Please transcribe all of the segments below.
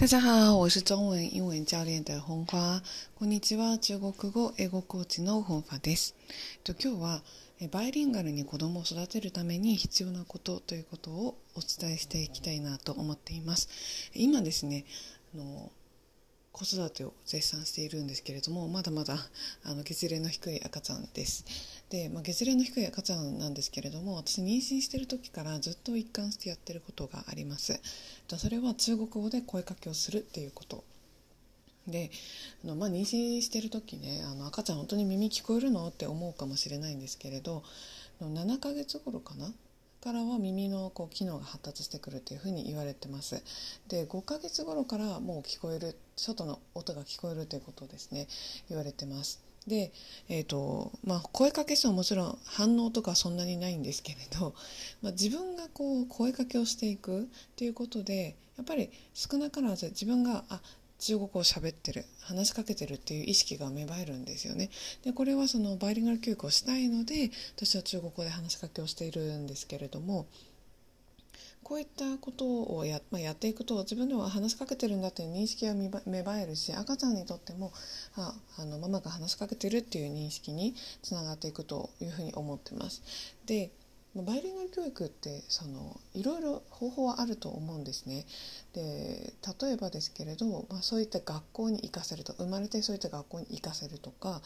大家好，我是中文英文教練的本花。こんにちは、中国語英語コーチの本花です。と今日はバイリンガルに子供を育てるために必要なことということをお伝えしていきたいなと思っています。今ですね、あの子育てを絶賛しているんですけれどもまだまだあの月齢の低い赤ちゃんです。で、まあ、月齢の低い赤ちゃんなんですけれども私妊娠してる時からずっと一貫してやってることがあります。それは中国語で声かけをするっていうことであの、まあ、妊娠してる時ねあの赤ちゃん本当に耳聞こえるの？って思うかもしれないんですけれど7ヶ月頃かなからは耳のこう機能が発達してくるというふうに言われてます。で5ヶ月頃からもう聞こえる外の音が聞こえるということですね言われてます。で、えーとまあ、声かけしてももちろん反応とかそんなにないんですけれど、まあ、自分がこう声かけをしていくっていうことでやっぱり少なからず自分があ中国語を喋ってる話しかけてるっていう意識が芽生えるんですよね。でこれはそのバイリンガル教育をしたいので私は中国語で話しかけをしているんですけれどもこういったことをや,、まあ、やっていくと自分では話しかけてるんだという認識が芽生えるし赤ちゃんにとってもああのママが話しかけてるっていう認識につながっていくというふうに思ってます。でバイリンガル教育ってそのいろいろ方法はあると思うんですね。で例えばですけれど、まあ、そういった学校に行かせると生まれてそういった学校に行かせるとか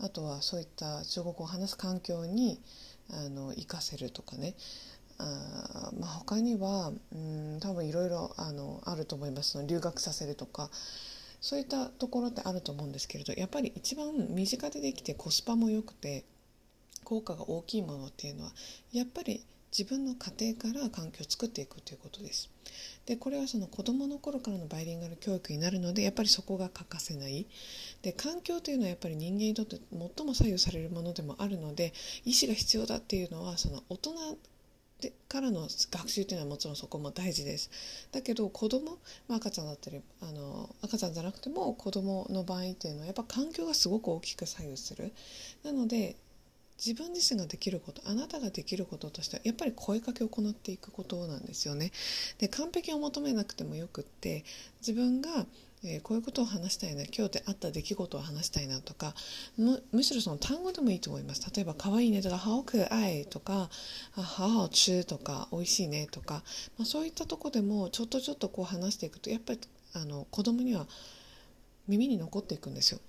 あとはそういった中国語を話す環境にあの行かせるとかね。あまあ、他にはうん多分いろいろあのあると思います。の留学させるとか。そういったところってあると思うんですけれどやっぱり一番身近でできてコスパも良くて効果が大きいものっていうのはやっぱり自分の家庭から環境を作っていくということです。でこれはその子どもの頃からのバイリンガル教育になるのでやっぱりそこが欠かせないで環境というのはやっぱり人間にとって最も左右されるものでもあるので意思が必要だっていうのはその大人でからの学習というのはもちろんそこも大事です。だけど子供、まあ、赤ちゃんだったりあの赤ちゃんじゃなくても子供の場合っていうのはやっぱ環境がすごく大きく左右する。なので自分自身ができることあなたができることとしてはやっぱり声かけを行っていくことなんですよね。で完璧を求めなくてもよくって自分がえー、こういうことを話したいな今日であった出来事を話したいなとかむしろその単語でもいいと思います例えば「可愛いね」とか「好可愛い」とか「好好吃」とか「美味しいね」とか、まあ、そういったとこでもちょっとちょっとこう話していくとやっぱりあの子供には耳に残っていくんですよ。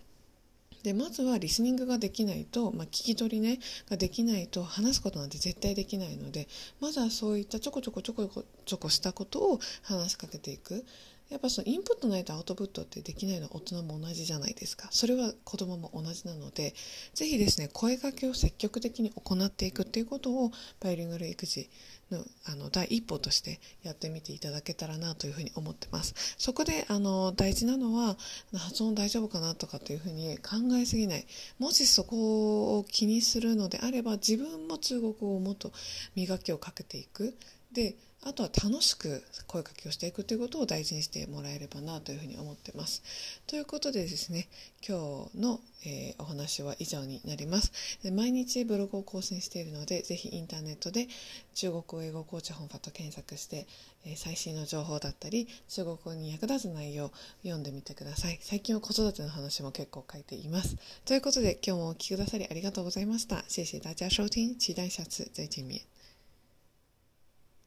でまずはリスニングができないと、まあ、聞き取りねができないと話すことなんて絶対できないのでまずはそういったちょこちょこちょこちょこしたことを話しかけていく。やっぱそのインプットないとアウトプットってできないのは大人も同じじゃないですか。それは子供も同じなのでぜひですね声かけを積極的に行っていくっていうことをバイリンガル育児のあの第一歩としてやってみていただけたらなというふうに思ってます。そこであの大事なのは発音大丈夫かなとかっていうふうに考えすぎない。もしそこを気にするのであれば自分も中国語をもっと磨きをかけていく。であとは楽しく声かけをしていくということを大事にしてもらえればなというふうに思ってます。ということでですね、今日の、えー、お話は以上になります。毎日ブログを更新しているので、ぜひインターネットで中国語英語コーチ本ファと検索して、えー、最新の情報だったり、中国語に役立つ内容を読んでみてください。最近は子育ての話も結構書いています。ということで今日もお聴きくださりありがとうございました。谢谢大家收听，期待下次再见面。